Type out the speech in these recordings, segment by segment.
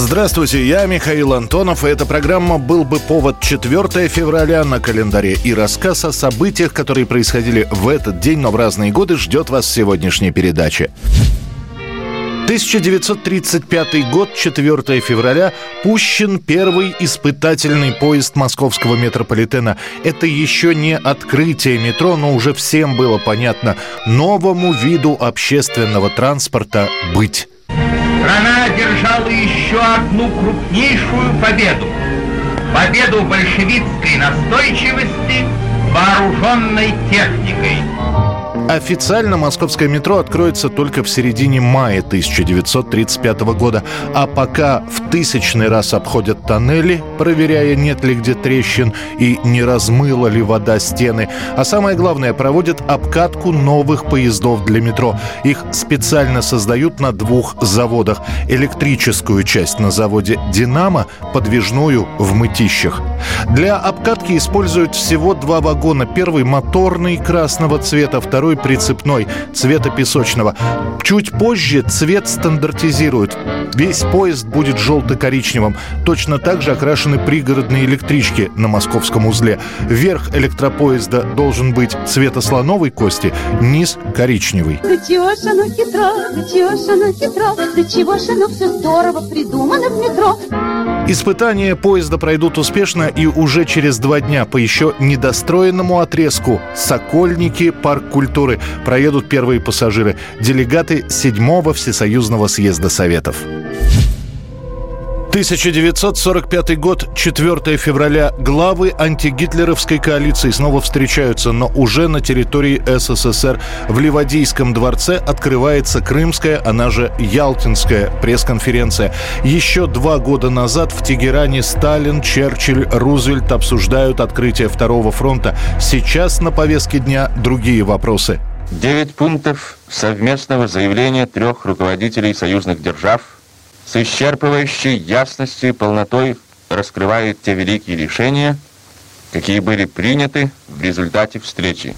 Здравствуйте, я Михаил Антонов, и эта программа «Был бы повод» 4 февраля на календаре. И рассказ о событиях, которые происходили в этот день, но в разные годы, ждет вас в сегодняшней передаче. 1935 год, 4 февраля, пущен первый испытательный поезд московского метрополитена. Это еще не открытие метро, но уже всем было понятно новому виду общественного транспорта быть страна держала еще одну крупнейшую победу. Победу большевистской настойчивости вооруженной техникой. Официально московское метро откроется только в середине мая 1935 года. А пока в тысячный раз обходят тоннели, проверяя, нет ли где трещин и не размыла ли вода стены. А самое главное, проводят обкатку новых поездов для метро. Их специально создают на двух заводах. Электрическую часть на заводе «Динамо», подвижную в Мытищах. Для обкатки используют всего два вагона. Первый моторный красного цвета, второй прицепной цвета песочного. Чуть позже цвет стандартизируют. Весь поезд будет желто-коричневым. Точно так же окрашены пригородные электрички на московском узле. Верх электропоезда должен быть цвета слоновой кости, низ коричневый. Да чего ж оно хитро, да чего ж оно хитро, да чего ж оно все здорово придумано в метро. Испытания поезда пройдут успешно и уже через два дня по еще недостроенному отрезку Сокольники, парк культуры проедут первые пассажиры, делегаты седьмого Всесоюзного съезда Советов. 1945 год, 4 февраля. Главы антигитлеровской коалиции снова встречаются, но уже на территории СССР. В Ливадийском дворце открывается Крымская, она же Ялтинская пресс-конференция. Еще два года назад в Тегеране Сталин, Черчилль, Рузвельт обсуждают открытие Второго фронта. Сейчас на повестке дня другие вопросы. Девять пунктов совместного заявления трех руководителей союзных держав – с исчерпывающей ясностью и полнотой раскрывает те великие решения, какие были приняты в результате встречи.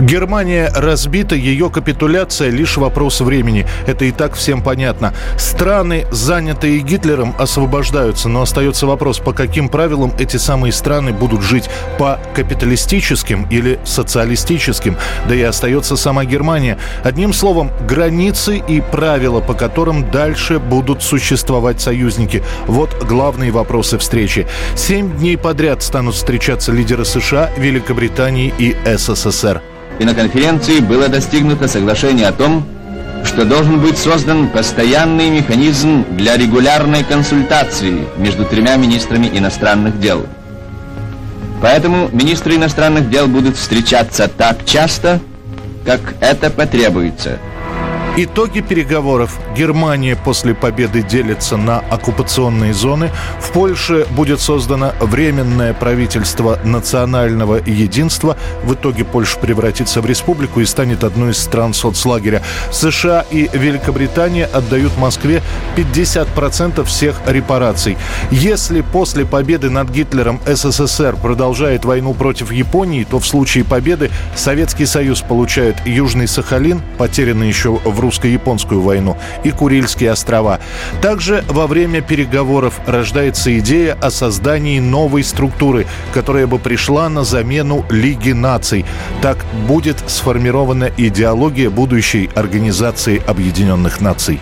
Германия разбита, ее капитуляция лишь вопрос времени. Это и так всем понятно. Страны, занятые Гитлером, освобождаются, но остается вопрос, по каким правилам эти самые страны будут жить? По капиталистическим или социалистическим? Да и остается сама Германия. Одним словом, границы и правила, по которым дальше будут существовать союзники. Вот главные вопросы встречи. Семь дней подряд станут встречаться лидеры США, Великобритании и СССР и на конференции было достигнуто соглашение о том, что должен быть создан постоянный механизм для регулярной консультации между тремя министрами иностранных дел. Поэтому министры иностранных дел будут встречаться так часто, как это потребуется – Итоги переговоров. Германия после победы делится на оккупационные зоны. В Польше будет создано Временное правительство национального единства. В итоге Польша превратится в республику и станет одной из стран соцлагеря. США и Великобритания отдают Москве 50% всех репараций. Если после победы над Гитлером СССР продолжает войну против Японии, то в случае победы Советский Союз получает Южный Сахалин, потерянный еще в русско-японскую войну, и Курильские острова. Также во время переговоров рождается идея о создании новой структуры, которая бы пришла на замену Лиги наций. Так будет сформирована идеология будущей Организации Объединенных Наций.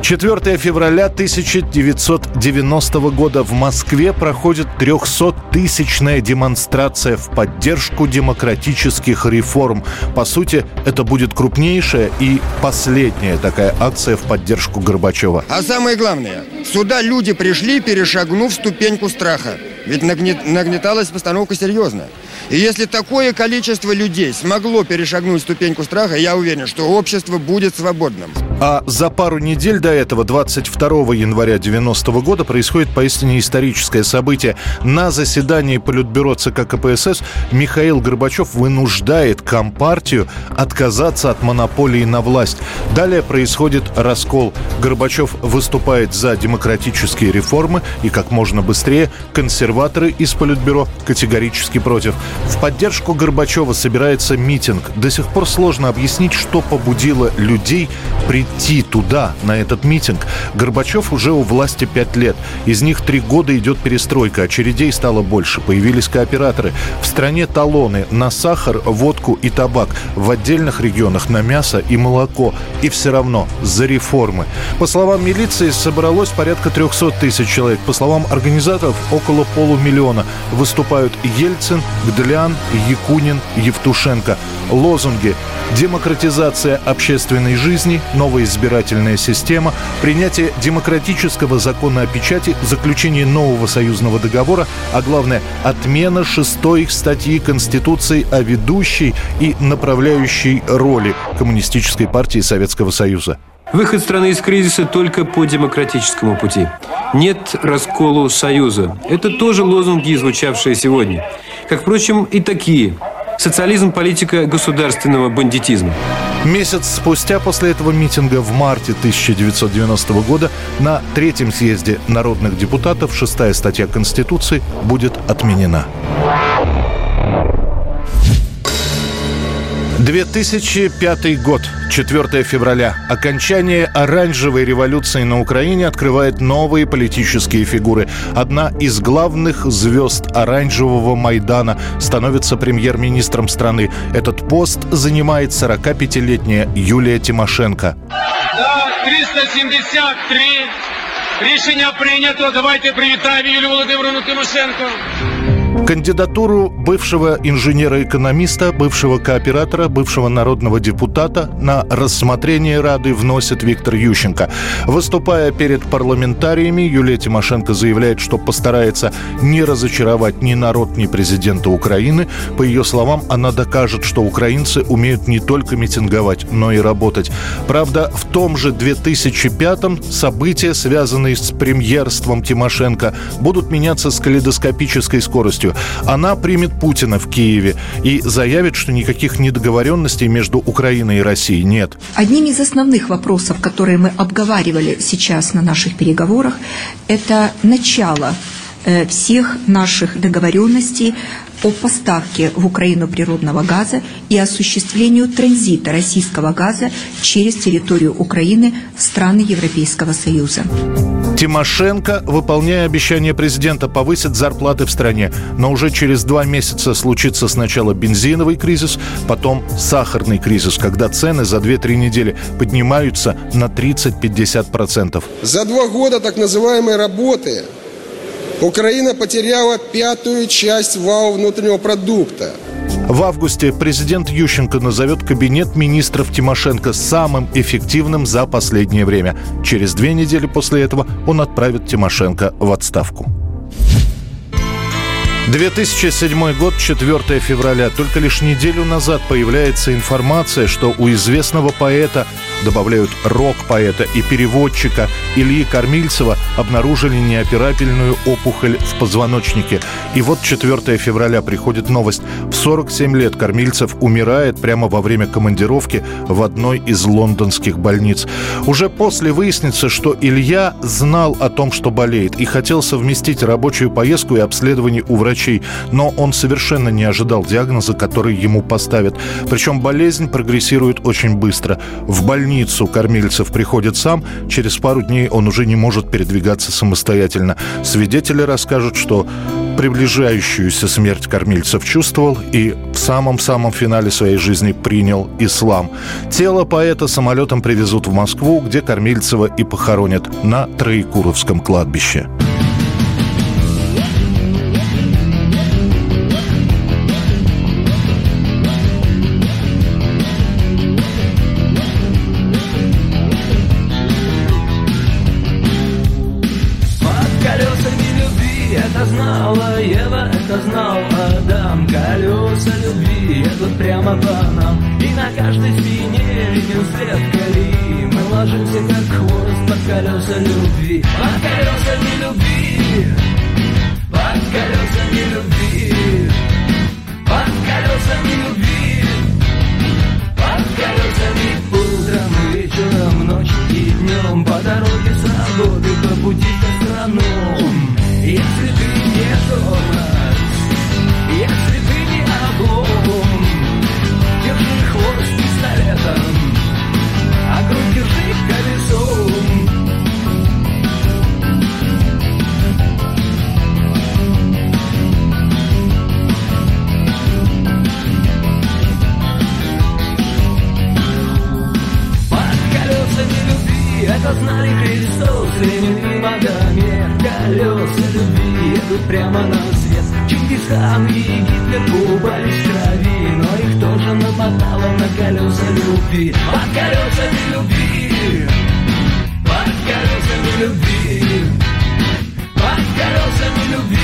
4 февраля 1990 года в Москве проходит 300-тысячная демонстрация в поддержку демократических реформ. По сути, это будет крупнейшая и последняя такая акция в поддержку Горбачева. А самое главное, сюда люди пришли, перешагнув ступеньку страха. Ведь нагнет, нагнеталась постановка серьезная. И если такое количество людей смогло перешагнуть ступеньку страха, я уверен, что общество будет свободным. А за пару недель до этого, 22 января 90 -го года, происходит поистине историческое событие. На заседании Политбюро ЦК КПСС Михаил Горбачев вынуждает Компартию отказаться от монополии на власть. Далее происходит раскол. Горбачев выступает за демократические реформы и как можно быстрее. Консерваторы из Политбюро категорически против. В поддержку Горбачева собирается митинг. До сих пор сложно объяснить, что побудило людей прийти туда, на этот митинг. Горбачев уже у власти пять лет. Из них три года идет перестройка. Очередей стало больше. Появились кооператоры. В стране талоны на сахар, водку и табак. В отдельных регионах на мясо и молоко. И все равно за реформы. По словам милиции, собралось порядка 300 тысяч человек. По словам организаторов, около полумиллиона. Выступают Ельцин, Гдлян, Якунин, Евтушенко. Лозунги демократизация общественной жизни, новая избирательная система, принятие демократического закона о печати, заключение нового союзного договора, а главное, отмена шестой статьи Конституции о ведущей и направляющей роли Коммунистической партии Советского Союза. Выход страны из кризиса только по демократическому пути. Нет расколу Союза. Это тоже лозунги, звучавшие сегодня. Как, впрочем, и такие – Социализм – политика государственного бандитизма. Месяц спустя после этого митинга в марте 1990 года на третьем съезде народных депутатов шестая статья Конституции будет отменена. 2005 год, 4 февраля. Окончание оранжевой революции на Украине открывает новые политические фигуры. Одна из главных звезд оранжевого Майдана становится премьер-министром страны. Этот пост занимает 45-летняя Юлия Тимошенко. Да, 373 Рішення прийнято. Давайте привітаємо Юлію Володимировну Тимошенко. Кандидатуру бывшего инженера-экономиста, бывшего кооператора, бывшего народного депутата на рассмотрение Рады вносит Виктор Ющенко. Выступая перед парламентариями, Юлия Тимошенко заявляет, что постарается не разочаровать ни народ, ни президента Украины. По ее словам, она докажет, что украинцы умеют не только митинговать, но и работать. Правда, в том же 2005-м события, связанные с премьерством Тимошенко, будут меняться с калейдоскопической скоростью. Она примет Путина в Киеве и заявит, что никаких недоговоренностей между Украиной и Россией нет. Одним из основных вопросов, которые мы обговаривали сейчас на наших переговорах, это начало э, всех наших договоренностей о поставке в Украину природного газа и осуществлению транзита российского газа через территорию Украины в страны Европейского Союза. Тимошенко, выполняя обещание президента, повысит зарплаты в стране. Но уже через два месяца случится сначала бензиновый кризис, потом сахарный кризис, когда цены за 2-3 недели поднимаются на 30-50%. За два года так называемой работы Украина потеряла пятую часть вау внутреннего продукта. В августе президент Ющенко назовет кабинет министров Тимошенко самым эффективным за последнее время. Через две недели после этого он отправит Тимошенко в отставку. 2007 год, 4 февраля. Только лишь неделю назад появляется информация, что у известного поэта, добавляют рок-поэта и переводчика Ильи Кормильцева, обнаружили неоперабельную опухоль в позвоночнике. И вот 4 февраля приходит новость. В 47 лет Кормильцев умирает прямо во время командировки в одной из лондонских больниц. Уже после выяснится, что Илья знал о том, что болеет, и хотел совместить рабочую поездку и обследование у врачей, но он совершенно не ожидал диагноза, который ему поставят. Причем болезнь прогрессирует очень быстро. В больницу кормильцев приходит сам, через пару дней он уже не может передвигаться самостоятельно. Свидетели расскажут, что приближающуюся смерть кормильцев чувствовал и в самом-самом финале своей жизни принял ислам. Тело поэта самолетом привезут в Москву, где Кормильцева и похоронят на Троекуровском кладбище. Магомед Колеса любви идут прямо на свет. Чингисхан и Гитлер купались в крови Но их тоже намотало на колеса любви. Под колесами любви Под колесами любви Под колесами любви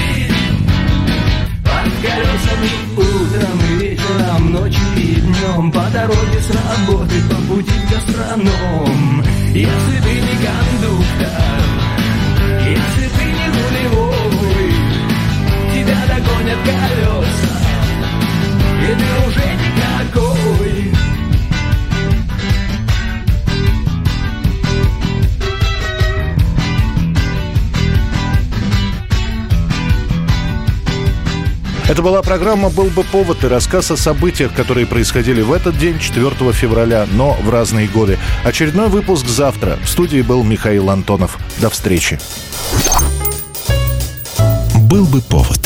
под колесами утром и вечером, ночью и днем. По дороге с работы, по пути в гастроном. Если ты не кондуктор, Это была программа «Был бы повод» и рассказ о событиях, которые происходили в этот день, 4 февраля, но в разные годы. Очередной выпуск завтра. В студии был Михаил Антонов. До встречи. «Был бы повод»